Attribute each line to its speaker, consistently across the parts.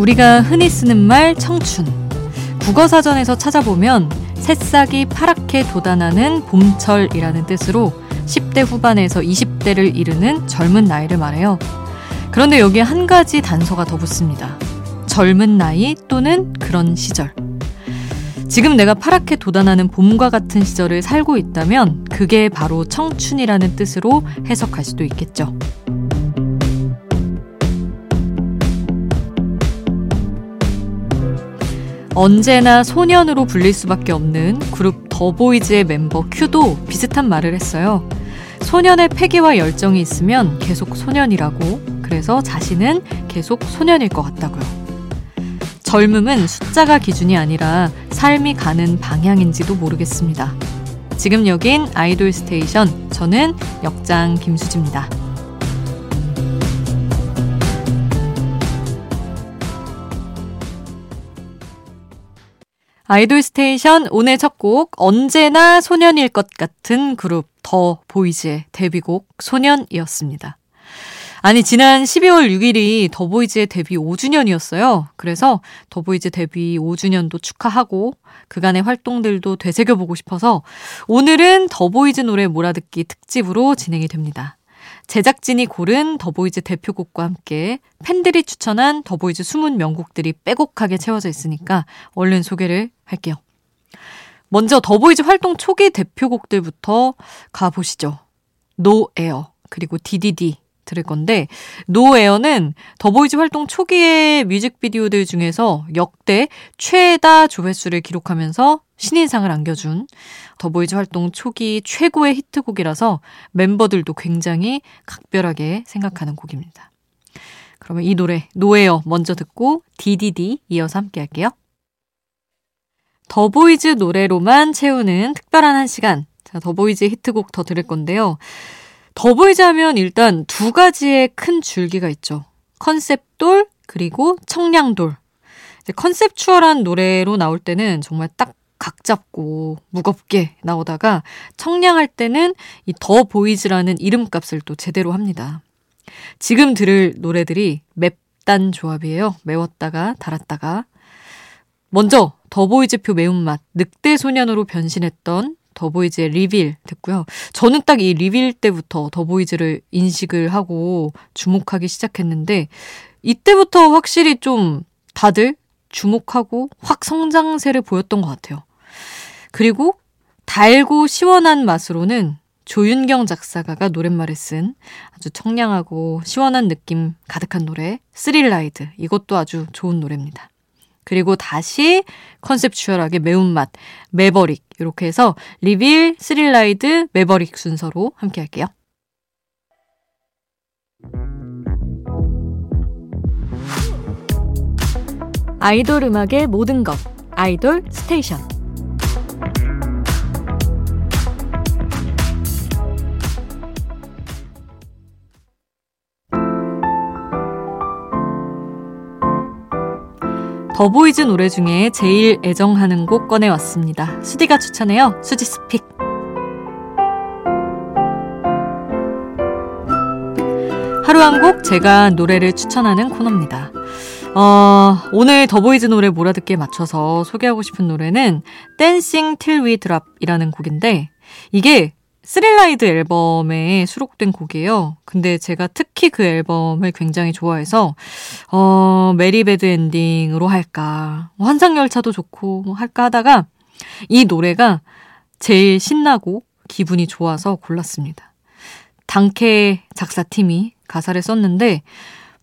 Speaker 1: 우리가 흔히 쓰는 말 청춘. 국어사전에서 찾아보면 새싹이 파랗게 돋아나는 봄철이라는 뜻으로 10대 후반에서 20대를 이르는 젊은 나이를 말해요. 그런데 여기에 한 가지 단서가 더 붙습니다. 젊은 나이 또는 그런 시절. 지금 내가 파랗게 돋아나는 봄과 같은 시절을 살고 있다면 그게 바로 청춘이라는 뜻으로 해석할 수도 있겠죠. 언제나 소년으로 불릴 수밖에 없는 그룹 더보이즈의 멤버 큐도 비슷한 말을 했어요. 소년의 패기와 열정이 있으면 계속 소년이라고, 그래서 자신은 계속 소년일 것 같다고요. 젊음은 숫자가 기준이 아니라 삶이 가는 방향인지도 모르겠습니다. 지금 여긴 아이돌 스테이션, 저는 역장 김수지입니다. 아이돌 스테이션 오늘 첫 곡 언제나 소년일 것 같은 그룹 더 보이즈의 데뷔곡 소년이었습니다. 아니 지난 12월 6일이 더보이즈의 데뷔 5주년이었어요. 그래서 더보이즈 데뷔 5주년도 축하하고 그간의 활동들도 되새겨보고 싶어서 오늘은 더보이즈 노래 몰아듣기 특집으로 진행이 됩니다. 제작진이 고른 더보이즈 대표곡과 함께 팬들이 추천한 더보이즈 숨은 명곡들이 빼곡하게 채워져 있으니까 얼른 소개를 할게요. 먼저 더보이즈 활동 초기 대표곡들부터 가보시죠. No Air 그리고 DDD 들을 건데 노에어는 더보이즈 활동 초기의 뮤직비디오들 중에서 역대 최다 조회수를 기록하면서 신인상을 안겨준 더보이즈 활동 초기 최고의 히트곡이라서 멤버들도 굉장히 각별하게 생각하는 곡입니다. 그러면 이 노래 No Air 먼저 듣고 DDD 이어서 함께 할게요. 더보이즈 노래로만 채우는 특별한 한 시간. 자, 더보이즈 히트곡 더 들을 건데요. 더보이즈 하면 일단 두 가지의 큰 줄기가 있죠. 컨셉돌 그리고 청량돌. conceptual한 노래로 나올 때는 정말 딱 각 잡고 무겁게 나오다가 청량할 때는 이 더 보이즈라는 이름값을 또 제대로 합니다. 지금 들을 노래들이 맵단 조합이에요. 매웠다가 달았다가. 먼저 더보이즈표 매운맛 늑대 소년으로 변신했던 더보이즈의 Reveal 듣고요. 저는 딱 이 Reveal 때부터 더보이즈를 인식을 하고 주목하기 시작했는데 이때부터 확실히 좀 다들 주목하고 확 성장세를 보였던 것 같아요. 그리고 달고 시원한 맛으로는 조윤경 작사가가 노랫말을 쓴 아주 청량하고 시원한 느낌 가득한 노래 Thrill Ride 이것도 아주 좋은 노래입니다. 그리고 다시 conceptual하게 매운맛, Maverick 이렇게 해서 Reveal, Thrill Ride, Maverick 순서로 함께 할게요. 아이돌 음악의 모든 것 아이돌 스테이션 더보이즈 노래 중에 제일 애정하는 곡 꺼내왔습니다. 수디가 추천해요. 수디's pick. 하루 한 곡 제가 노래를 추천하는 코너입니다. 어, 오늘 더보이즈 노래 몰아듣기에 맞춰서 소개하고 싶은 노래는 Dancing Till We Drop이라는 곡인데 이게 Thrill Ride 앨범에 수록된 곡이에요. 근데 제가 특히 그 앨범을 굉장히 좋아해서 어, Merry Bad Ending으로 할까 뭐 환상열차도 좋고 뭐 할까 하다가 이 노래가 제일 신나고 기분이 좋아서 골랐습니다. 당케 작사팀이 가사를 썼는데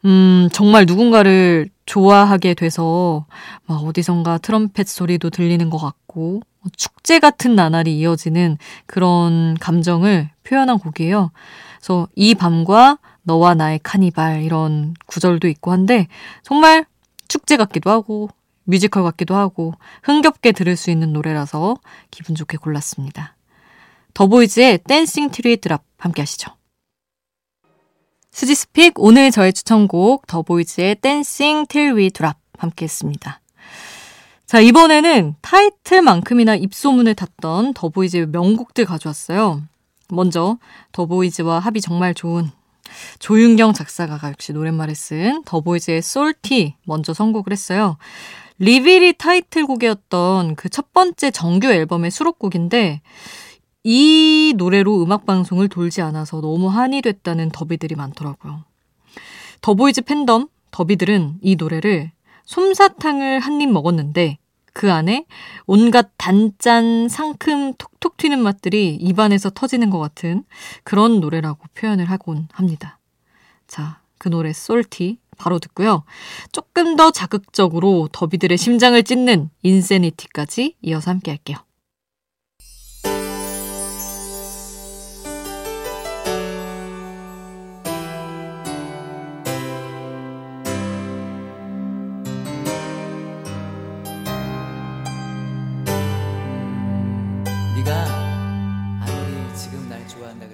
Speaker 1: 음, 정말 누군가를 좋아하게 돼서 막 어디선가 트럼펫 소리도 들리는 것 같고 축제 같은 나날이 이어지는 그런 감정을 표현한 곡이에요. 그래서 이 밤과 너와 나의 카니발 이런 구절도 있고 한데 정말 축제 같기도 하고 뮤지컬 같기도 하고 흥겹게 들을 수 있는 노래라서 기분 좋게 골랐습니다. 더보이즈의 Dancing Till We Drop 함께 하시죠. 수디's pick 오늘 저의 추천곡 더보이즈의 Dancing Till We Drop 함께 했습니다. 자, 이번에는 타이틀만큼이나 입소문을 탔던 더보이즈의 명곡들 가져왔어요. 먼저 더보이즈와 합이 정말 좋은 조윤경 작사가가 역시 노랫말을 쓴 더보이즈의 Salty 먼저 선곡을 했어요. Reveal이 타이틀곡이었던 그 첫 번째 정규 앨범의 수록곡인데 이 노래로 음악방송을 돌지 않아서 너무 한이 됐다는 더비들이 많더라고요. 더보이즈 팬덤, 더비들은 이 노래를 솜사탕을 한 입 먹었는데 그 안에 온갖 단짠, 상큼, 톡톡 튀는 맛들이 입안에서 터지는 것 같은 그런 노래라고 표현을 하곤 합니다. 자, 그 노래 솔티 바로 듣고요. 조금 더 자극적으로 더비들의 심장을 찢는 인세니티까지 이어서 함께 할게요.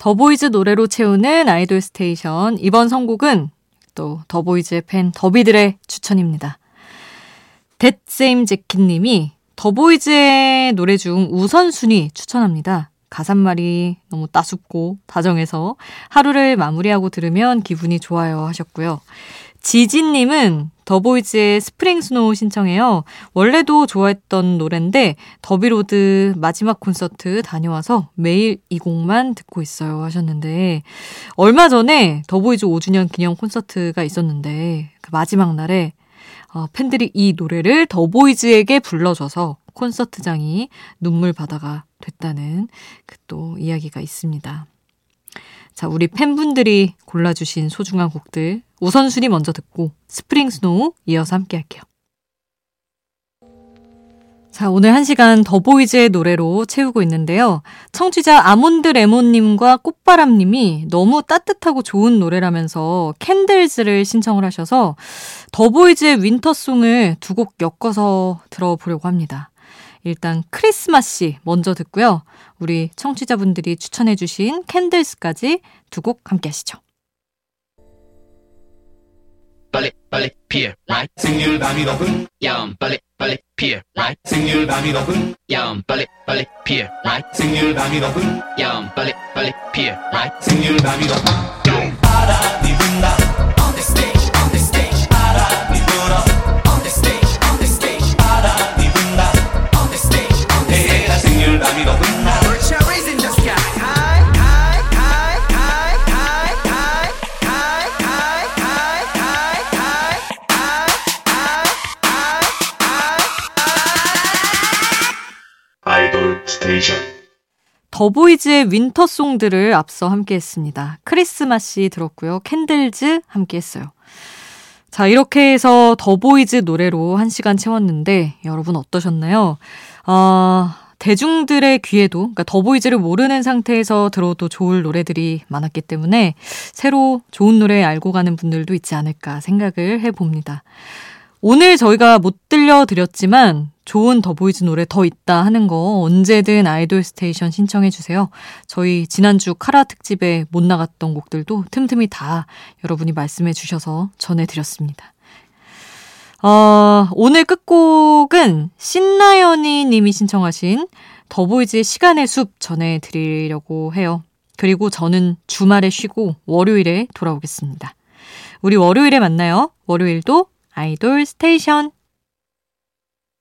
Speaker 1: 더보이즈 노래로 채우는 아이돌 스테이션. 이번 선곡은 또 더보이즈의 팬 더비들의 추천입니다. 뎃세임 제키님이 더보이즈의 노래 중 우선순위 추천합니다. 가사말이 너무 따숩고 다정해서 하루를 마무리하고 들으면 기분이 좋아요 하셨고요. 지진님은 더보이즈의 Spring Snow 신청해요. 원래도 좋아했던 노랜데 더비로드 마지막 콘서트 다녀와서 매일 이 곡만 듣고 있어요 하셨는데 얼마 전에 더보이즈 5주년 기념 콘서트가 있었는데 그 마지막 날에 어, 팬들이 이 노래를 더보이즈에게 불러줘서 콘서트장이 눈물 바다가 됐다는 그 또 이야기가 있습니다. 자, 우리 팬분들이 골라주신 소중한 곡들 우선순위 먼저 듣고 Spring Snow 이어서 함께 할게요. 자, 오늘 한 시간 더보이즈의 노래로 채우고 있는데요. 청취자 아몬드 레몬님과 꽃바람님이 너무 따뜻하고 좋은 노래라면서 Candles를 신청을 하셔서 더보이즈의 winter song을 두 곡 엮어서 들어보려고 합니다. 일단 Christmassy 먼저 듣고요. 우리 청취자분들이 추천해주신 Candles까지 두 곡 함께 하시죠. 빨리 빨리 피어 라이 생률 밤이 높은 야음 빨리 빨리 피어 라이 생률 밤이 높은 야음 빨리 빨리 피어 라이 생률 밤이 높은 야음 빨리 빨리 피어 라이 생률 밤이 높은 바람이 분다 더보이즈의 winter song들을 앞서 함께 했습니다. Christmassy 들었고요. Candles 함께 했어요. 자, 이렇게 해서 더보이즈 노래로 한 시간 채웠는데 여러분 어떠셨나요? 아, 대중들의 귀에도 그러니까 더보이즈를 모르는 상태에서 들어도 좋을 노래들이 많았기 때문에 새로 좋은 노래 알고 가는 분들도 있지 않을까 생각을 해봅니다. 오늘 저희가 못 들려드렸지만 좋은 더보이즈 노래 더 있다 하는 거 언제든 아이돌 스테이션 신청해 주세요. 저희 지난주 카라 특집에 못 나갔던 곡들도 틈틈이 다 여러분이 말씀해 주셔서 전해드렸습니다. 어, 오늘 끝곡은 신나연이 님이 신청하신 더보이즈의 시간의 숲 전해드리려고 해요. 그리고 저는 주말에 쉬고 월요일에 돌아오겠습니다. 우리 월요일에 만나요. 월요일도 아이돌 스테이션